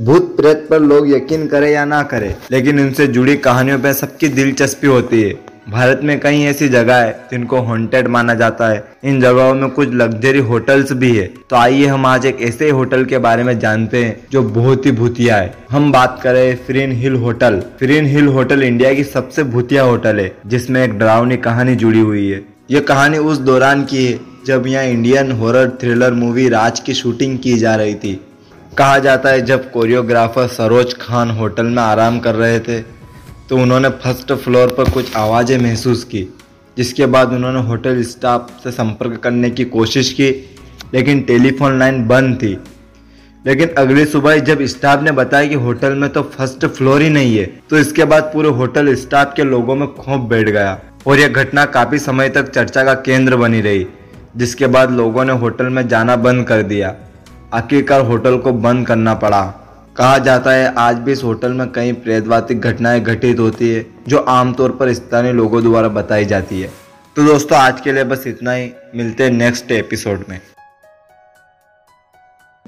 भूत प्रेत पर लोग यकीन करें या ना करें, लेकिन इनसे जुड़ी कहानियों पर सबकी दिलचस्पी होती है। भारत में कई ऐसी जगह है जिनको हॉन्टेड माना जाता है। इन जगहों में कुछ लग्जरी होटल्स भी है। तो आइए हम आज एक ऐसे होटल के बारे में जानते हैं, जो बहुत ही भूतिया है। हम बात करें Fern Hill hotel Fern Hill hotel India की सबसे भूतिया होटल है, जिसमें एक डरावनी कहानी जुड़ी हुई है। ये कहानी उस दौरान की है, जब यहाँ Indian horror thriller movie Raaz की शूटिंग की जा रही थी। कहा जाता है, जब कोरियोग्राफर सरोज खान होटल में आराम कर रहे थे तो उन्होंने फ़र्स्ट फ्लोर पर कुछ आवाज़ें महसूस की, जिसके बाद उन्होंने होटल स्टाफ से संपर्क करने की कोशिश की, लेकिन टेलीफोन लाइन बंद थी। लेकिन अगली सुबह जब स्टाफ ने बताया कि होटल में तो फ़र्स्ट फ्लोर ही नहीं है तो इसके बाद पूरे होटल स्टाफ के लोगों में खौफ बैठ गया, और यह घटना काफ़ी समय तक चर्चा का केंद्र बनी रही, जिसके बाद लोगों ने होटल में जाना बंद कर दिया। आखिरकार होटल को बंद करना पड़ा। कहा जाता है, आज भी इस होटल में कई प्रेतवातिक घटनाएँ घटित होती है, जो आमतौर पर स्थानीय लोगों द्वारा बताई जाती है। तो दोस्तों, आज के लिए बस इतना ही। मिलते हैं नेक्स्ट एपिसोड में।